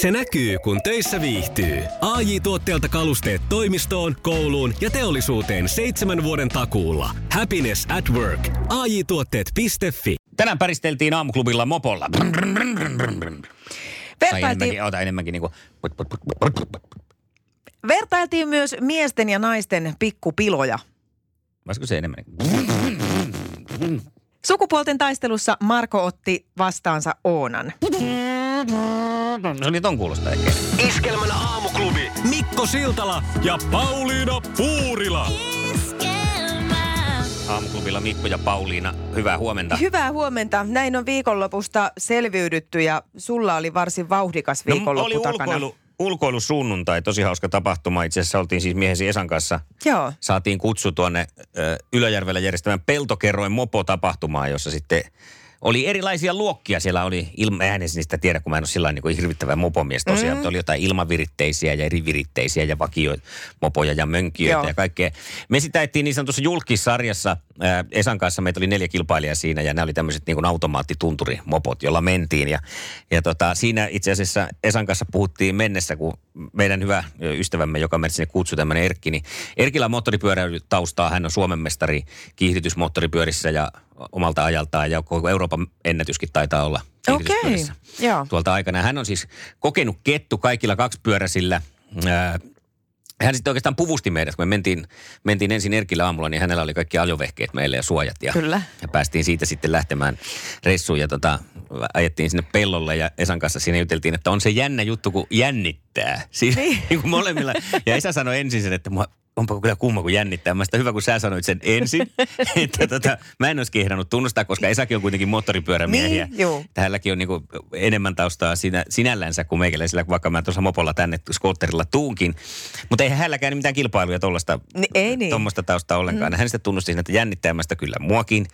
Se näkyy, kun töissä viihtyy. ai tuotteelta kalusteet toimistoon, kouluun ja teollisuuteen seitsemän vuoden takuulla. Happiness at work. ai tuotteetfi Tänään päristeltiin aamuklubilla mopolla. Tai Vertailtiin, ota enemmänkin niinku... vertailtiin myös miesten ja naisten pikkupiloja. Olisiko se enemmän? Sukupuolten taistelussa Marko otti vastaansa Oonan. Se oli ton kuulosta ehkä. Iskelmän aamuklubi Mikko Siltala ja Pauliina Puurila. Aamuklubilla Mikko ja Pauliina, hyvää huomenta. Hyvää huomenta. Näin on viikonlopusta selviydytty ja sulla oli varsin vauhdikas viikonloppu No, oli takana. ulkoilu, ulkoilu sunnuntai, tosi hauska tapahtuma. Itse asiassa oltiin siis miehesi Esan kanssa. Joo. Saatiin kutsu tuonne ö, Ylöjärvellä järjestämään peltokerroin mopo-tapahtumaan, jossa sitten oli erilaisia luokkia. Siellä oli, ilma, en edes niistä tiedä, kun mä en ole sillä niin hirvittävä mopomies tosiaan. Mm. Oli jotain ilmaviritteisiä ja eriviritteisiä ja vakioita, mopoja ja mönkijöitä Joo. ja kaikkea. Me sitä ettiin niin sanotussa julkissarjassa ää, Esan kanssa. Meitä oli neljä kilpailijaa siinä ja nämä oli tämmöiset niin automaattitunturimopot, jolla mentiin. Ja, ja tota, siinä itse asiassa Esan kanssa puhuttiin mennessä, kun meidän hyvä ystävämme, joka meidät sinne kutsui, tämmöinen Erkki, niin Erkillä on moottoripyöräilytaustaa. Hän on Suomen mestari kiihdytysmoottoripyörissä ja omalta ajaltaan ja koko Euroopan ennätyskin taitaa olla Okei, kiihdytyspyörissä joo. tuolta aikana. Hän on siis kokenut kettu kaikilla kaksipyöräisillä. Ää, hän sitten oikeastaan puvusti meidät, kun me mentiin, mentiin ensin Erkillä aamulla, niin hänellä oli kaikki ajovehkeet meille ja suojat. Ja, Kyllä. ja päästiin siitä sitten lähtemään reissuun ja tota, ajettiin sinne pellolle ja Esan kanssa siinä juteltiin, että on se jännä juttu, kun jännittää. Siinä Niin. niin kuin molemmilla. Ja Esa sanoi ensin sen, että mua, onpa kyllä kumma, kun jännittää. Mä sitä hyvä, kun sä sanoit sen ensin. että tota, mä en olisi kehdannut tunnustaa, koska Esakin on kuitenkin moottoripyörämiehiä. Niin, juu. Hänelläkin on niinku enemmän taustaa siinä, sinällänsä kuin meikäläisellä, vaikka mä tuossa mopolla tänne skootterilla tuunkin. Mutta eihän hänelläkään mitään kilpailuja tuollaista ei niin. tuommoista taustaa ollenkaan. Mm. Hän sitten tunnusti siinä, että jännittämästä kyllä muakin.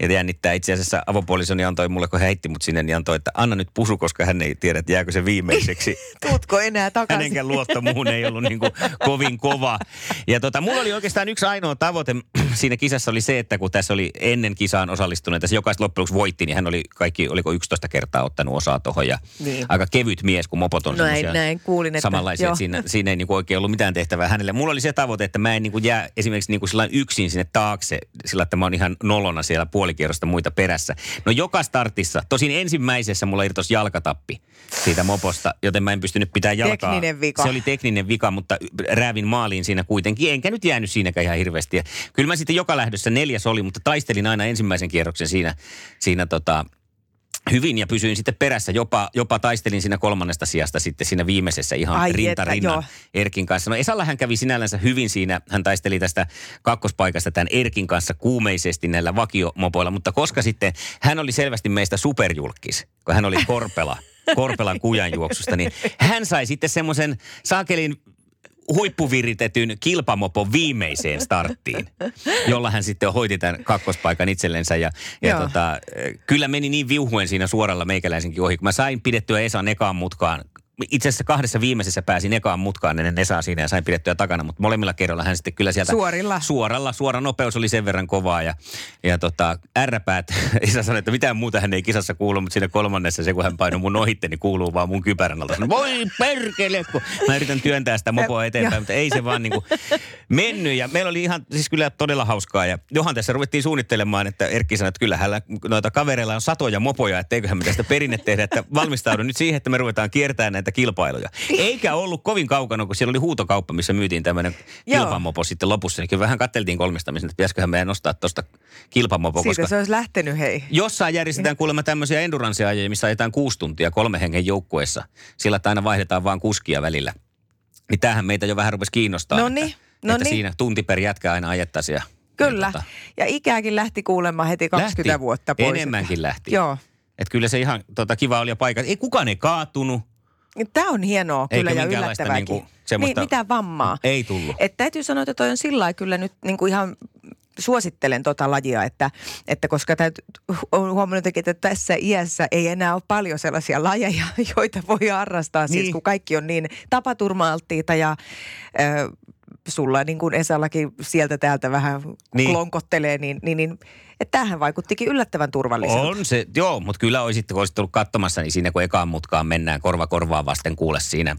Ja jännittää itse asiassa avopuolisoni antoi mulle, kun heitti mut sinne, niin antoi, että anna nyt pusu, koska hän ei tiedä, että jääkö se viimeiseksi. Tuutko enää takaisin? Hänenkään luotto muuhun ei ollut niin kuin kovin kova. Ja tota, mulla oli oikeastaan yksi ainoa tavoite siinä kisassa oli se, että kun tässä oli ennen kisaan osallistuneita, se jokaista loppujen voitti, niin hän oli kaikki, oliko 11 kertaa ottanut osaa tuohon. Ja Niin. aika kevyt mies, kun mopot on No näin- semmosia näin kuulin, että- samanlaisia, että siinä, siinä ei niin kuin oikein ollut mitään tehtävää hänelle. Mulla oli se tavoite, että mä en niin kuin jää esimerkiksi niin kuin yksin sinne taakse, sillä että mä oon ihan nolona siellä puolikierrosta muita perässä. No joka startissa, tosin ensimmäisessä mulla irtos jalkatappi siitä moposta, joten mä en pystynyt pitää jalkaa. Tekninen vika. Se oli tekninen vika, mutta räävin maaliin siinä kuitenkin. Enkä nyt jäänyt siinäkään ihan hirveästi. Ja kyllä mä sitten joka lähdössä neljäs oli, mutta taistelin aina ensimmäisen kierroksen siinä, siinä tota, hyvin ja pysyin sitten perässä. Jopa, jopa taistelin siinä kolmannesta sijasta sitten siinä viimeisessä ihan Ai rinta että, rinnan joo. Erkin kanssa. No Esalla hän kävi sinällänsä hyvin siinä. Hän taisteli tästä kakkospaikasta tämän Erkin kanssa kuumeisesti näillä vakiomopoilla, mutta koska sitten hän oli selvästi meistä superjulkis, kun hän oli Korpela, Korpelan kujanjuoksusta, niin hän sai sitten semmoisen saakelin huippuviritetyn kilpamopon viimeiseen starttiin, jolla hän sitten hoiti tämän kakkospaikan itsellensä. Ja, ja Joo. tota, kyllä meni niin viuhuen siinä suoralla meikäläisenkin ohi, kun mä sain pidettyä Esan ekaan mutkaan. Itse asiassa kahdessa viimeisessä pääsin ekaan mutkaan ennen Esaa siinä ja sain pidettyä takana, mutta molemmilla kerroilla hän sitten kyllä sieltä... Suorilla. Suoralla, suora nopeus oli sen verran kovaa ja, ja tota, ärräpäät, Esa sanoi, että mitään muuta hän ei kisassa kuulu, mutta siinä kolmannessa se, kun hän painoi mun ohitte, niin kuuluu vaan mun kypärän alta. Voi perkele, kun mä yritän työntää sitä mopoa eteenpäin, mutta ei se vaan niin kuin mennyt. Ja meillä oli ihan siis kyllä todella hauskaa. Ja Johan tässä ruvettiin suunnittelemaan, että Erkki sanoi, että kyllä hänellä noita kavereilla on satoja mopoja, että eiköhän me tästä perinne tehdä, että valmistaudu nyt siihen, että me ruvetaan kiertämään näitä kilpailuja. Eikä ollut kovin kaukana, kun siellä oli huutokauppa, missä myytiin tämmöinen kilpamopo sitten lopussa. Niin vähän katteltiin kolmistamisen, että pitäisiköhän meidän nostaa tuosta kilpamopo, Siitä koska se olisi lähtenyt, hei. Jossain järjestetään kuulemma tämmöisiä enduransseajajia, missä ajetaan kuusi tuntia kolme hengen joukkueessa. Sillä, että aina vaihdetaan vaan kuskia välillä. Niin tämähän meitä jo vähän rupesi kiinnostaa. Noniin, että, noniin. että siinä tunti per jätkä aina ajettaisiin. Ja, Kyllä. Ja, tota, Ja ikääkin lähti kuulemaan heti 20 lähti. vuotta pois. Enemmänkin lähti. Joo. Että kyllä se ihan tota, kiva oli ja paikka. Ei kukaan ei kaatunut. Tämä on hienoa kyllä Eikä ja yllättävääkin. niinku semmoista- niin, mitään vammaa. Ei tullut. Et täytyy sanoa, että toi on sillä kyllä nyt niin kuin ihan suosittelen tota lajia, että, että koska täytyy, on huomannut että tässä iässä ei enää ole paljon sellaisia lajeja, joita voi harrastaa, siis Niin. kun kaikki on niin tapaturma-alttiita ja ö, sulla niin kuin Esallakin sieltä täältä vähän Niin. klonkottelee, niin, niin, niin että tämähän vaikuttikin yllättävän turvalliselta. On se, joo, mutta kyllä olisit, kun olisit ollut katsomassa, niin siinä kun ekaan mutkaan mennään korva korvaa vasten kuule siinä.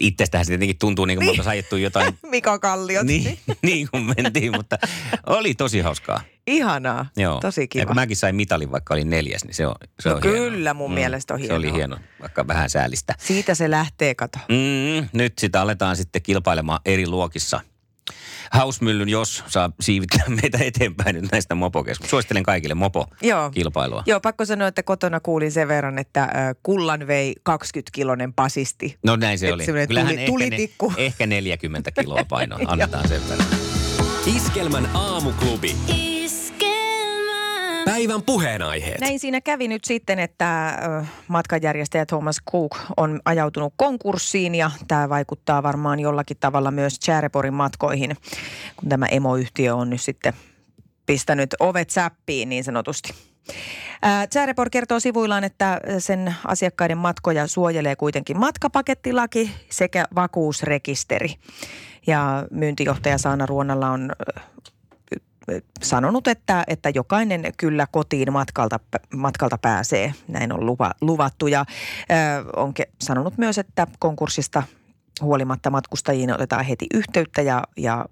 Itsestähän se tietenkin tuntuu niin kuin me oltaisiin ajettu jotain Mika Kalliot. niin, niin kuin mentiin, mutta oli tosi hauskaa. Ihanaa, Joo. tosi Ja kiva. kun mäkin sain mitalin, vaikka olin neljäs, niin se on, se No on kyllä, hienoa. mun mielestä on Se oli hienoa. hieno, vaikka vähän säälistä. Siitä se lähtee, kato. Mm, nyt sitä aletaan sitten kilpailemaan eri luokissa. Hausmyllyn, jos saa siivittää meitä eteenpäin nyt näistä mopokeskuksista. Suosittelen kaikille mopo-kilpailua. Joo, pakko sanoa, että kotona kuulin sen verran, että äh, kullan vei 20-kilonen pasisti. No näin se Et oli. Kyllähän tuli- ehkä, tulitikku. Ne, ehkä 40 kiloa painoa. Annetaan sen verran. Iskelmän aamuklubi. Päivän puheenaiheet. Näin siinä kävi nyt sitten, että matkanjärjestäjä Thomas Cook on ajautunut konkurssiin ja tämä vaikuttaa varmaan jollakin tavalla myös Chareporin matkoihin, kun tämä emoyhtiö on nyt sitten pistänyt ovet säppiin niin sanotusti. Chaireport kertoo sivuillaan, että sen asiakkaiden matkoja suojelee kuitenkin matkapakettilaki sekä vakuusrekisteri. Ja myyntijohtaja Saana Ruonalla on sanonut, että, että jokainen kyllä kotiin matkalta, matkalta pääsee. Näin on luva, luvattu ja ö, on ke, sanonut myös, että konkurssista huolimatta matkustajiin otetaan heti yhteyttä ja, ja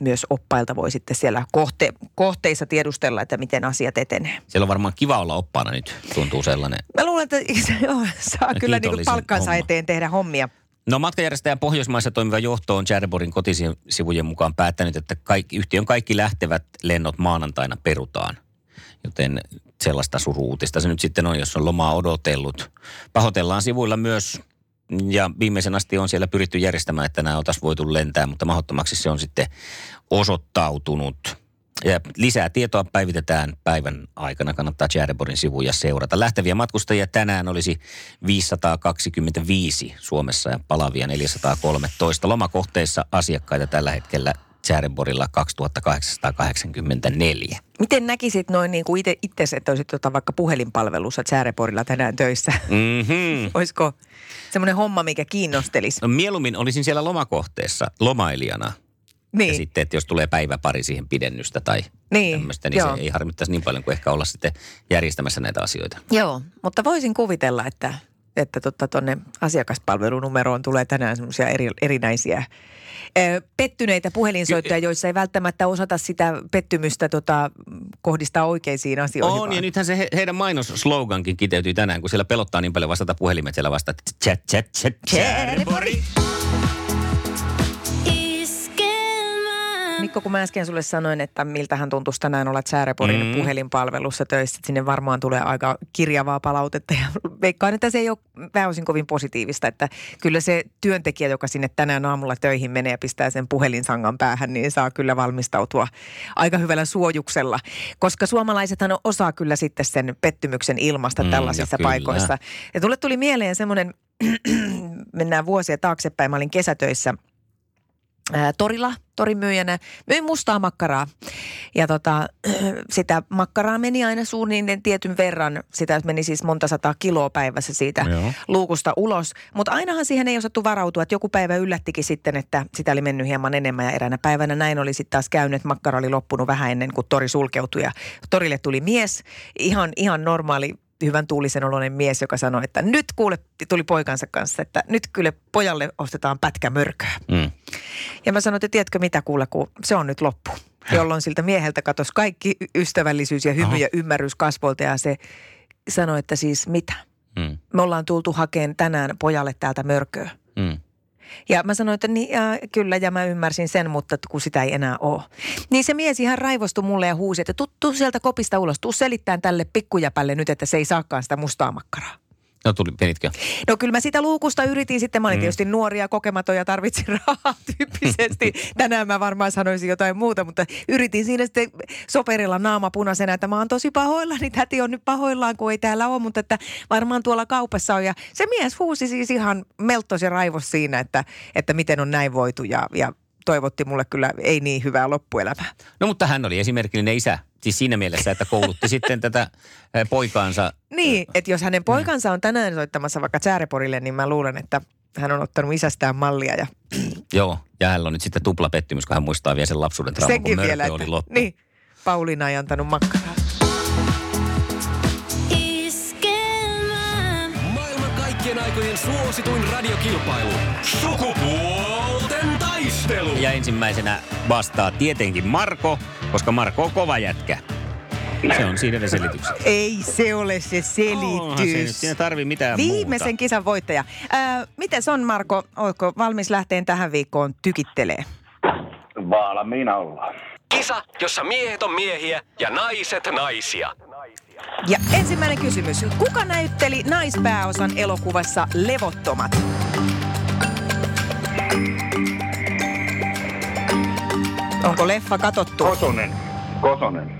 myös oppailta voi sitten siellä kohte, kohteissa tiedustella, että miten asiat etenee. Siellä on varmaan kiva olla oppaana nyt, tuntuu sellainen. Mä luulen, että joo, saa kyllä niin palkkansa homma. eteen tehdä hommia. No matkanjärjestäjän Pohjoismaissa toimiva johto on Chatterborin kotisivujen mukaan päättänyt, että kaikki, yhtiön kaikki lähtevät lennot maanantaina perutaan. Joten sellaista suruutista se nyt sitten on, jos on lomaa odotellut. Pahoitellaan sivuilla myös, ja viimeisen asti on siellä pyritty järjestämään, että nämä oltaisiin voitu lentää, mutta mahdottomaksi se on sitten osoittautunut. Ja lisää tietoa päivitetään päivän aikana. Kannattaa Chatterborin sivuja seurata. Lähteviä matkustajia tänään olisi 525 Suomessa ja palavia 413. Lomakohteissa asiakkaita tällä hetkellä Chatterborilla 2884. Miten näkisit noin niin kuin itse, itse että olisit tota vaikka puhelinpalvelussa Chareporilla tänään töissä? Mm-hmm. Olisiko semmoinen homma, mikä kiinnostelisi? No, mieluummin olisin siellä lomakohteessa lomailijana. Niin, Ja sitten, että jos tulee päiväpari siihen pidennystä tai Niin, tämmöistä, niin joo. se ei harmittaisi niin paljon kuin ehkä olla sitten järjestämässä näitä asioita. joo, mutta voisin kuvitella, että että tuonne tonne asiakaspalvelunumeroon tulee tänään semmoisia eri, erinäisiä ö, pettyneitä puhelinsoittoja, joissa ei välttämättä osata sitä pettymystä tota, kohdistaa oikeisiin asioihin. On, vaan- ja nythän se he, heidän mainosslogankin kiteytyy tänään, kun siellä pelottaa niin paljon vastata puhelimet siellä vasta, että chat, chat, chat, Mikko, kun mä äsken sulle sanoin, että miltä hän tuntuisi tänään olla Sääreporin Mm. puhelinpalvelussa töissä, että sinne varmaan tulee aika kirjavaa palautetta ja veikkaan, että se ei ole pääosin kovin positiivista, että kyllä se työntekijä, joka sinne tänään aamulla töihin menee ja pistää sen puhelinsangan päähän, niin saa kyllä valmistautua aika hyvällä suojuksella, koska suomalaisethan osaa kyllä sitten sen pettymyksen ilmasta Mm, tällaisissa paikoissa. Ja tulle tuli mieleen semmoinen, mennään vuosia taaksepäin, mä olin kesätöissä – ää, torilla, torimyyjänä, myin mustaa makkaraa. Ja tota, sitä makkaraa meni aina suunnilleen tietyn verran. Sitä meni siis monta sataa kiloa päivässä siitä Joo. luukusta ulos. Mutta ainahan siihen ei osattu varautua, että joku päivä yllättikin sitten, että sitä oli mennyt hieman enemmän. Ja eräänä päivänä näin oli sitten taas käynyt, että makkara oli loppunut vähän ennen kuin tori sulkeutui. Ja torille tuli mies, ihan, ihan normaali hyvän tuulisen oloinen mies, joka sanoi, että nyt kuule, tuli poikansa kanssa, että nyt kyllä pojalle ostetaan pätkä mörköä. Mm. Ja mä sanoin, että tiedätkö mitä kuule, kun se on nyt loppu. Jolloin siltä mieheltä katosi kaikki ystävällisyys ja hymy Aha. ja ymmärrys kasvolta ja se sanoi, että siis mitä? Mm. Me ollaan tultu hakemaan tänään pojalle täältä mörköä. Mm. Ja mä sanoin, että niin, ja, kyllä, ja mä ymmärsin sen, mutta kun sitä ei enää ole. Niin se mies ihan raivostui mulle ja huusi, että tuu sieltä kopista ulos, tuu selittämään tälle pikkujäpälle nyt, että se ei saakaan sitä mustaa makkaraa. No tuli, penitkö? No kyllä mä sitä luukusta yritin sitten. Mä olin mm. tietysti nuoria kokematon ja tarvitsin rahaa tyyppisesti. Tänään mä varmaan sanoisin jotain muuta, mutta yritin siinä sitten soperilla naama punaisena, että mä oon tosi pahoillani. Täti on nyt pahoillaan, kun ei täällä ole, mutta että varmaan tuolla kaupassa on. Ja se mies huusi siis ihan meltos ja raivos siinä, että, että miten on näin voitu ja, ja toivotti mulle kyllä ei niin hyvää loppuelämää. No mutta hän oli esimerkillinen isä. Siis siinä mielessä, että koulutti sitten tätä eh, poikaansa. Niin, että jos hänen poikansa on tänään soittamassa vaikka Sääreporille, niin mä luulen, että hän on ottanut isästään mallia ja Joo, ja hänellä on nyt sitten tupla pettymys, kun hän muistaa vielä sen lapsuuden trauman, kun Senkin mörkö vielä, oli loppu. niin, Pauliina ei antanut makkaraa. Maailman kaikkien aikojen suosituin radiokilpailu. Sukupuolten taistelu. Ja ensimmäisenä vastaa tietenkin Marko, koska Marko on kova jätkä. Se on siinä ne selitykset. Ei se ole se Onhan se nyt, selitys. siinä tarvii mitään Viimeisen muuta. kisan voittaja. Ää, miten on Marko, oletko valmis lähteen tähän viikkoon tykittelee? Valmiina ollaan. Kisa, jossa miehet on miehiä ja naiset naisia. Ja ensimmäinen kysymys. Kuka näytteli naispääosan elokuvassa Levottomat? Onko leffa katottu? Kosonen. Kosonen.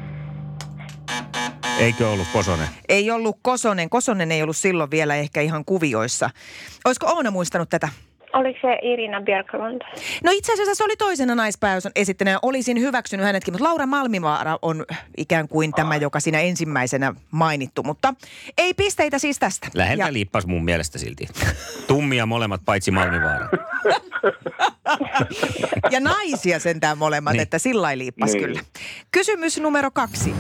Eikö ollut Kosonen? Ei ollut Kosonen. Kosonen ei ollut silloin vielä ehkä ihan kuvioissa. Olisiko Oona muistanut tätä? Oliko se Irina Björklund? No itse asiassa se oli toisena naispääosan esittänä. Olisin hyväksynyt hänetkin, mutta Laura Malmivaara on ikään kuin tämä, joka siinä ensimmäisenä mainittu. Mutta ei pisteitä siis tästä. Läheltä Ja- liippas mun mielestä silti. Tummia molemmat paitsi Malmivaara. Ja naisia sentään molemmat, Niin. niin. että sillä lailla liippas Niin. kyllä. Kysymys numero kaksi.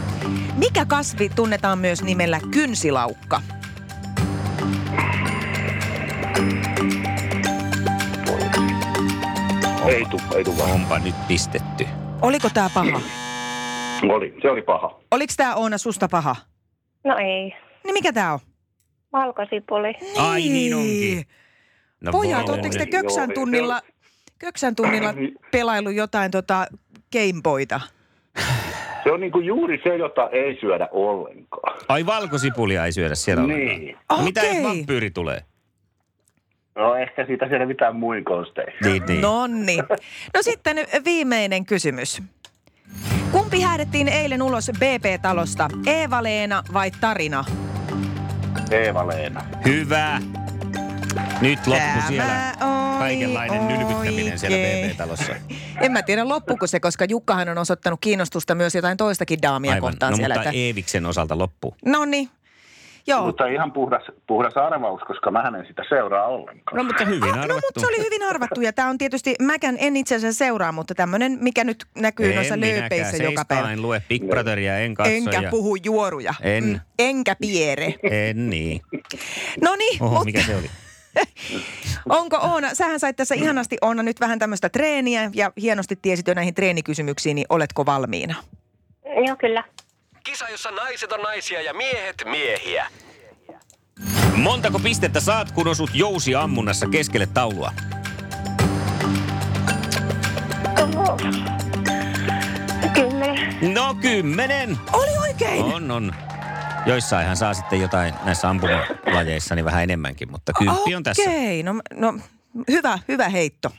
Mikä kasvi tunnetaan myös nimellä kynsilaukka? Ei tu, ei tu vaan. Onpa nyt pistetty. Oliko tämä paha? Oli, se oli paha. Oliko tämä Oona susta paha? No ei. Niin mikä tämä on? Valkosipuli. Ai niin onkin. No Pojat, voi. oletteko te köksän se tunnilla, köksän tunnilla pelailu jotain tota Gameboyta? Se on niinku juuri se, jota ei syödä ollenkaan. Ai valkosipulia ei syödä siellä ollenkaan. Niin. No Mitä jos Okei. vampyyri tulee? No ehkä siitä selvitään muin konstein. Niin, niin. Nonni. No sitten viimeinen kysymys. Kumpi häädettiin eilen ulos BP-talosta? Eeva-Leena vai Tarina? Eeva-Leena. Hyvä. Nyt loppu Tämä siellä. oli Kaikenlainen nylkyttäminen siellä oikein. BB-talossa. En mä tiedä loppuko se, koska Jukkahan on osoittanut kiinnostusta myös jotain toistakin daamia Aivan. kohtaan No siellä. mutta että... Eeviksen osalta loppu. No niin. Joo. Mutta ihan puhdas, puhdas arvaus, koska mä en sitä seuraa ollenkaan. No mutta hyvin Ah, no arvattu. mutta se oli hyvin arvattu ja tämä on tietysti, mäkään en itse asiassa seuraa, mutta tämmöinen, mikä nyt näkyy noissa en lööpeissä minäkään. joka päivä. En lue Big Brotheria, en katso. Enkä ja... puhu juoruja. En. Mm, enkä piere. En niin. No niin, Oho, mutta mikä se oli? onko Oona, sähän sait tässä ihanasti Oona nyt vähän tämmöistä treeniä ja hienosti tiesit jo näihin treenikysymyksiin, niin oletko valmiina? Joo, kyllä. Kisa, jossa naiset on naisia ja miehet miehiä. Montako pistettä saat, kun osut jousi ammunnassa keskelle taulua? Kymmenen. No kymmenen. Oli oikein! On, on. Joissainhan saa sitten jotain näissä ampumalajeissa niin vähän enemmänkin, mutta kymppi on tässä. Okei, no, no hyvä, hyvä heitto.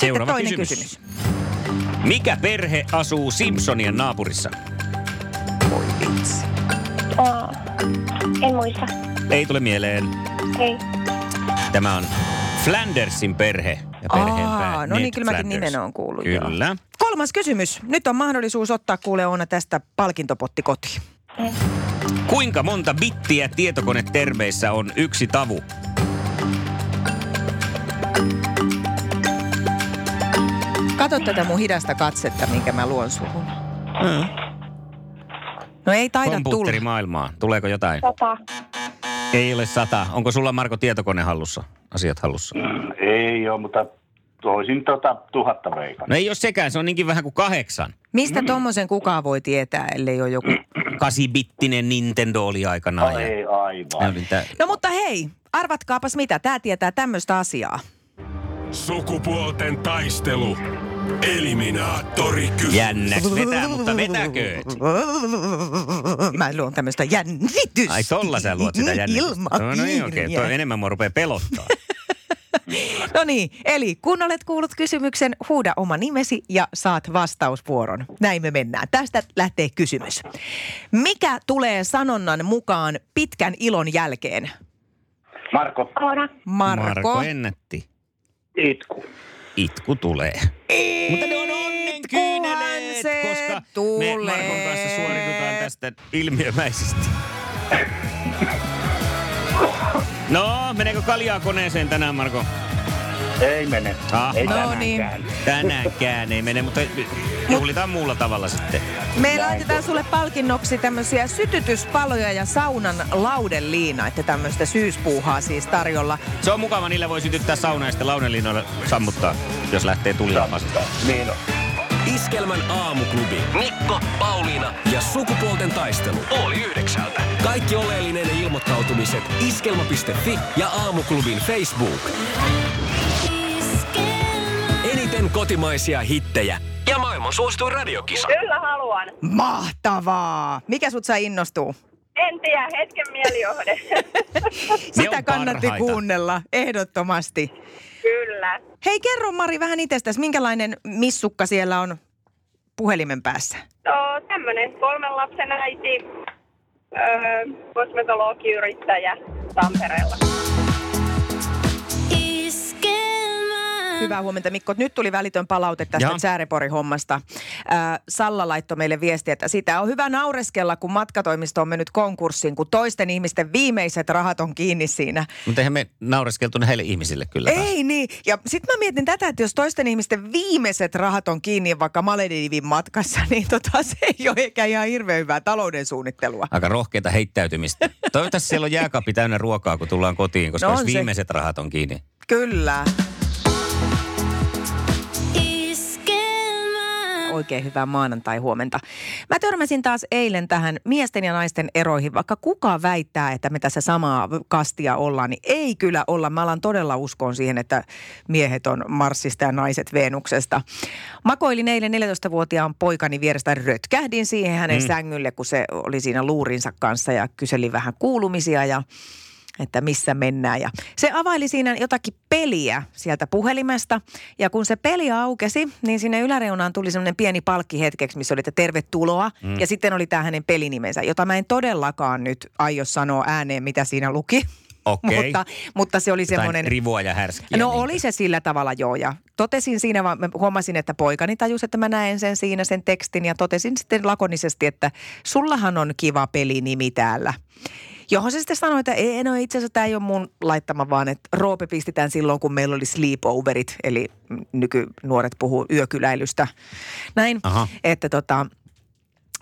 Seuraava toinen kysymys. Mikä perhe asuu Simpsonien naapurissa? Voi vitsi. Oh. En muista. Ei tule mieleen. Ei. Tämä on Flandersin perhe ja perheen Aa, no Ned niin, kyllä mäkin Flanders. nimen on kuullut, joo. Kyllä. Kolmas kysymys. Nyt on mahdollisuus ottaa kuule Oona tästä palkintopotti kotiin. Kuinka monta bittiä tietokonetermeissä on yksi tavu? Kato tätä mun hidasta katsetta, minkä mä luon suhun. No ei taida tulla. Kompuutterimaailmaa. Tuleeko jotain? Sata. Ei ole sata. Onko sulla Marko tietokone hallussa? Asiat hallussa? Ei ole, mutta toisin tota tuhatta veikan. No ei ole sekään. Se on niinkin vähän kuin kahdeksan. Mistä tommosen kukaan voi tietää, ellei ole joku... Kasibittinen Nintendo oli aikanaan. ja- Ei aivan. Ja tää- No mutta hei, arvatkaapas mitä, tää tietää tämmöistä asiaa. Sukupuolten taistelu. Eliminaattori kysymys. Jännäks vetää, mutta vetäkööt. Mä luon tämmöistä jännitystä. Ai tolla sä luot sitä jännitystä. No, no niin, okei. Okay. Toi enemmän mua rupeaa pelottaa. No niin, eli kun olet kuullut kysymyksen, huuda oma nimesi ja saat vastausvuoron. Näin me mennään. Tästä lähtee kysymys. Mikä tulee sanonnan mukaan pitkän ilon jälkeen? Marko. Marko. Marko ennätti. itku. Itku tulee. Mutta ne on onnen kyyneleet, se koska me tulee. Markon kanssa suoritutaan tästä ilmiömäisesti. No, meneekö kaljaa koneeseen tänään, Marko? Ei mene. Ah. Ei No niin. tänäänkään. Tänäänkään ei mene, mutta juhlitaan muulla tavalla sitten. Me laitetaan sulle palkinnoksi tämmöisiä sytytyspaloja ja saunan laudenliina, että tämmöistä syyspuuhaa siis tarjolla. Se on mukava, niillä voi sytyttää saunaa ja sitten launeliinoilla sammuttaa, jos lähtee tulilamaan. Niin on. Iskelmän aamuklubi. Mikko, Pauliina ja sukupuolten taistelu. Oli yhdeksältä. Kaikki oleellinen ilmoittautumiset iskelma.fi ja aamuklubin Facebook. Kotimaisia hittejä ja maailman suosituin radiokisa. Kyllä haluan. Mahtavaa! Mikä sut sai innostua? En tiedä, hetken mielijohde. Sitä kannatti parhaita. kuunnella, ehdottomasti. Kyllä. Hei, kerro Mari vähän itsestäsi, minkälainen missukka siellä on puhelimen päässä? No, tämmönen kolmen lapsen äiti, öö, kosmetologiyrittäjä Tampereella. Hyvää huomenta Mikko. Nyt tuli välitön palaute tästä Joo. Säärepori-hommasta. Äh, Salla laittoi meille viestiä, että sitä on hyvä naureskella, kun matkatoimisto on mennyt konkurssiin, kun toisten ihmisten viimeiset rahat on kiinni siinä. Mutta eihän me naureskeltu heille ihmisille kyllä taas. Ei niin. Ja sitten mä mietin tätä, että jos toisten ihmisten viimeiset rahat on kiinni vaikka Maledivin matkassa, niin tota, se ei ole ehkä ihan hirveän hyvää talouden suunnittelua. Aika rohkeita heittäytymistä. Toivottavasti siellä on jääkaappi täynnä ruokaa, kun tullaan kotiin, koska No jos se. viimeiset rahat on kiinni. Kyllä. Oikein hyvää maanantai-huomenta. Mä törmäsin taas eilen tähän miesten ja naisten eroihin. Vaikka kuka väittää, että me tässä samaa kastia ollaan, niin ei kyllä olla. Mä alan todella uskoon siihen, että miehet on Marsista ja naiset Venuksesta. Makoilin eilen 14-vuotiaan poikani vierestä rötkähdin siihen hänen mm. sängylle, kun se oli siinä luurinsa kanssa ja kyseli vähän kuulumisia ja että missä mennään. Ja se availi siinä jotakin peliä sieltä puhelimesta. Ja kun se peli aukesi, niin sinne yläreunaan tuli semmoinen pieni palkki hetkeksi, missä oli, että tervetuloa. Mm. Ja sitten oli tämä hänen pelinimensä, jota mä en todellakaan nyt aio sanoa ääneen, mitä siinä luki. Okei. mutta, mutta se oli Jotain semmoinen... rivua ja härskiä. No niin. oli se sillä tavalla joo ja totesin siinä, vaan mä huomasin, että poikani tajusi, että mä näen sen siinä sen tekstin ja totesin sitten lakonisesti, että sullahan on kiva pelinimi täällä. Johon se sitten sanoi, että ei, no itse asiassa tämä ei ole mun laittama, vaan että Roope pistetään silloin, kun meillä oli sleepoverit, eli nykynuoret puhuu yökyläilystä. Näin, Aha. että tota,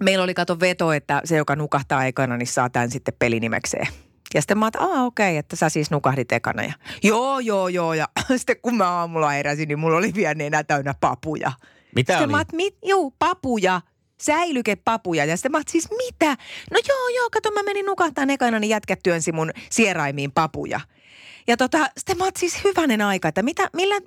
meillä oli kato veto, että se, joka nukahtaa aikana, niin saa tämän sitten pelinimekseen. Ja sitten mä oon, että okei, että sä siis nukahdit ekana. Ja, joo, joo, joo. Ja sitten kun mä aamulla heräsin, niin mulla oli vielä nenä täynnä papuja. Mitä sitten oli? mä oon, mit, juu, papuja. Säilykepapuja. Ja sitten mä oon, siis mitä? No joo, joo, kato mä menin nukahtaan ekana, niin jätkät työnsi mun sieraimiin papuja. Ja tota, sitten mä oon, siis hyvänen aika, että mitä, millä,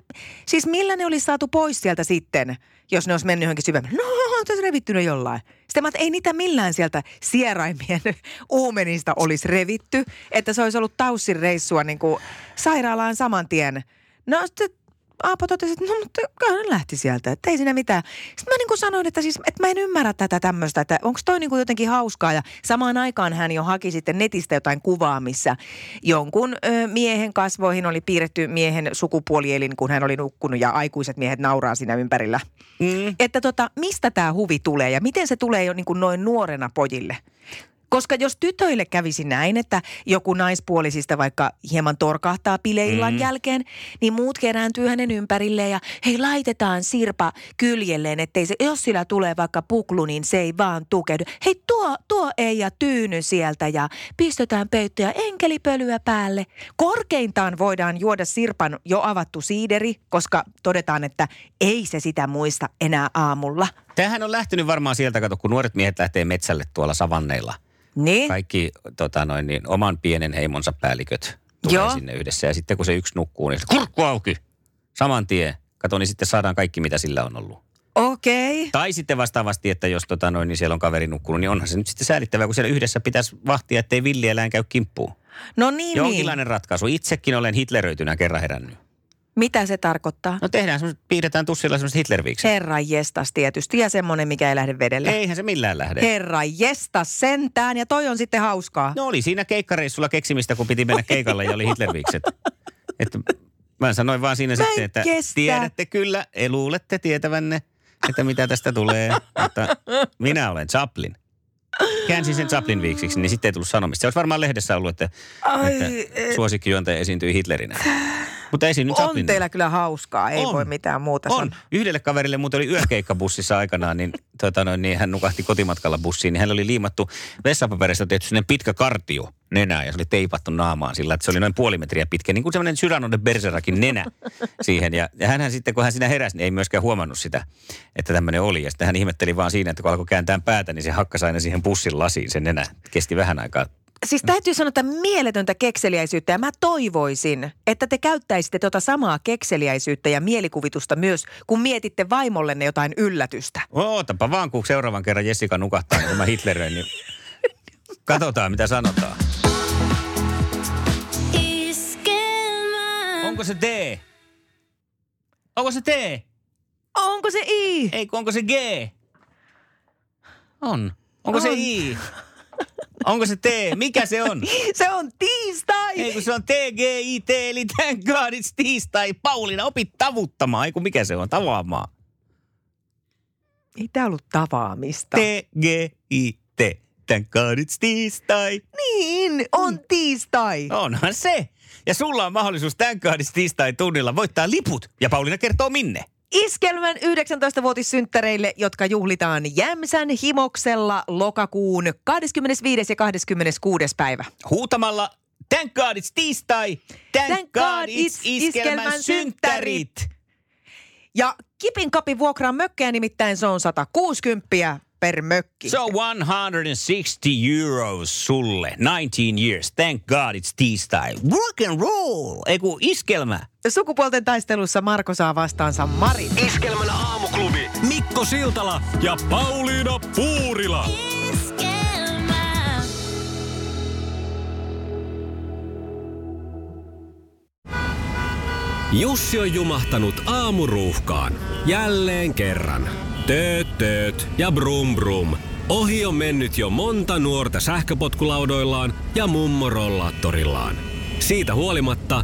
siis millä ne olisi saatu pois sieltä sitten, jos ne olisi mennyt johonkin syvemmälle. No, tässä revittynyt jollain. Sitten mä että ei niitä millään sieltä sieraimien uumenista olisi revitty, että se olisi ollut taussin reissua niin kuin sairaalaan saman tien. No sitten Aapo totesi, että no mutta kyllä ne lähti sieltä, että ei siinä mitään. Sitten mä niin kuin sanoin, että siis, että mä en ymmärrä tätä tämmöistä, että onko toi niin kuin jotenkin hauskaa. Ja samaan aikaan hän jo haki sitten netistä jotain kuvaa, missä jonkun ö, miehen kasvoihin oli piirretty miehen sukupuolielin, kun hän oli nukkunut ja aikuiset miehet nauraa siinä ympärillä. Mm. Että tota, mistä tämä huvi tulee ja miten se tulee jo niin kuin noin nuorena pojille? Koska jos tytöille kävisi näin, että joku naispuolisista vaikka hieman torkahtaa bileillan mm. jälkeen, niin muut kerääntyy hänen ympärilleen ja hei laitetaan Sirpa kyljelleen, ettei se, jos sillä tulee vaikka puklu, niin se ei vaan tukeudu. Hei tuo, tuo ei ja tyyny sieltä ja pistetään peittoja enkelipölyä päälle. Korkeintaan voidaan juoda Sirpan jo avattu siideri, koska todetaan, että ei se sitä muista enää aamulla. Tämähän on lähtenyt varmaan sieltä, kato, kun nuoret miehet lähtee metsälle tuolla savanneilla. Niin? Kaikki tota noin, niin, oman pienen heimonsa päälliköt tulee Joo. sinne yhdessä. Ja sitten kun se yksi nukkuu, niin kurkku auki. Saman tien. Kato, niin sitten saadaan kaikki, mitä sillä on ollut. Okei. Okay. Tai sitten vastaavasti, että jos tota noin, niin siellä on kaveri nukkunut, niin onhan se nyt sitten säälittävää, kun siellä yhdessä pitäisi vahtia, ettei villieläin käy kimppuun. No niin, niin. Jonkinlainen ratkaisu. Itsekin olen hitleröitynä kerran herännyt. Mitä se tarkoittaa? No tehdään semmoset, piirretään tussilla semmoiset hitlerviikset. Herra jestas tietysti ja semmoinen, mikä ei lähde vedelle. Eihän se millään lähde. Herra jestas sentään ja toi on sitten hauskaa. No oli siinä keikkareissulla keksimistä, kun piti mennä keikalle ja oli Hitlervikset. Että mä sanoin vaan siinä Mä en sitten, että kestä. tiedätte kyllä, ja luulette tietävänne, että mitä tästä tulee. Mutta minä olen Chaplin. Käänsin sen Chaplin viiksiksi, niin sitten ei tullut sanomista. Se olisi varmaan lehdessä ollut, että, Ai, että suosikkijuontaja esiintyi Hitlerinä. Mutta ei siinä nyt On Chaplin- teillä kyllä hauskaa, ei On. voi mitään muuta On. sanoa. Yhdelle kaverille muuten oli yökeikkabussissa aikanaan, niin, tota noin, niin hän nukahti kotimatkalla bussiin. Niin hänellä oli liimattu vessapaperista tehty sellainen pitkä kartio nenää ja se oli teipattu naamaan sillä, että se oli noin puoli metriä pitkä. Niin kuin semmoinen Cyrano Berserakin nenä siihen. Ja, ja hänhän sitten, kun hän siinä heräsi, niin ei myöskään huomannut sitä, että tämmöinen oli. Ja sitten hän ihmetteli vaan siinä, että kun alkoi kääntää päätä, niin se hakkasi aina siihen bussin lasiin sen nenä. Kesti vähän aikaa. Siis täytyy sanoa, että mieletöntä kekseliäisyyttä ja mä toivoisin, että te käyttäisitte tota samaa kekseliäisyyttä ja mielikuvitusta myös, kun mietitte vaimollenne jotain yllätystä. Ootapa vaan, kun seuraavan kerran Jessica nukahtaa, niin kun mä Hitlerin, niin katsotaan mitä sanotaan. Onko se D? Onko se T? Onko se I? Ei, onko se G? On. Onko se On. I? Onko se T? Mikä se on? Se on tiistai! Ei, kun se on T, G, I, T, eli thank God it's tiistai. Pauliina, opit tavuttamaan. Ei, kun mikä se on? Tavaamaan. Ei tää ollut tavaamista. T, G, I, T. Thank God it's tiistai. Niin, on tiistai. Onhan se. Ja sulla on mahdollisuus Thank God it's tiistai tunnilla voittaa liput. Ja Pauliina kertoo minne. Iskelmän 19-vuotissynttäreille, jotka juhlitaan Jämsän himoksella lokakuun 25. ja 26. päivä. Huutamalla Thank God it's tiistai. Thank, God it's iskelmän synttärit. Ja Kipin kapin vuokraa mökkejä nimittäin se on 160 per mökki. So 160 euros sulle. 19 years. Thank God it's tiistai. Rock and roll. Eiku iskelmä. Sukupuolten taistelussa Marko saa vastaansa Mari. Iskelmän aamuklubi. Mikko Siltala ja Pauliina Puurila. Jussi on jumahtanut aamuruuhkaan. Jälleen kerran. Tööt, tööt ja brum brum. Ohi on mennyt jo monta nuorta sähköpotkulaudoillaan ja mummorollaattorillaan. Siitä huolimatta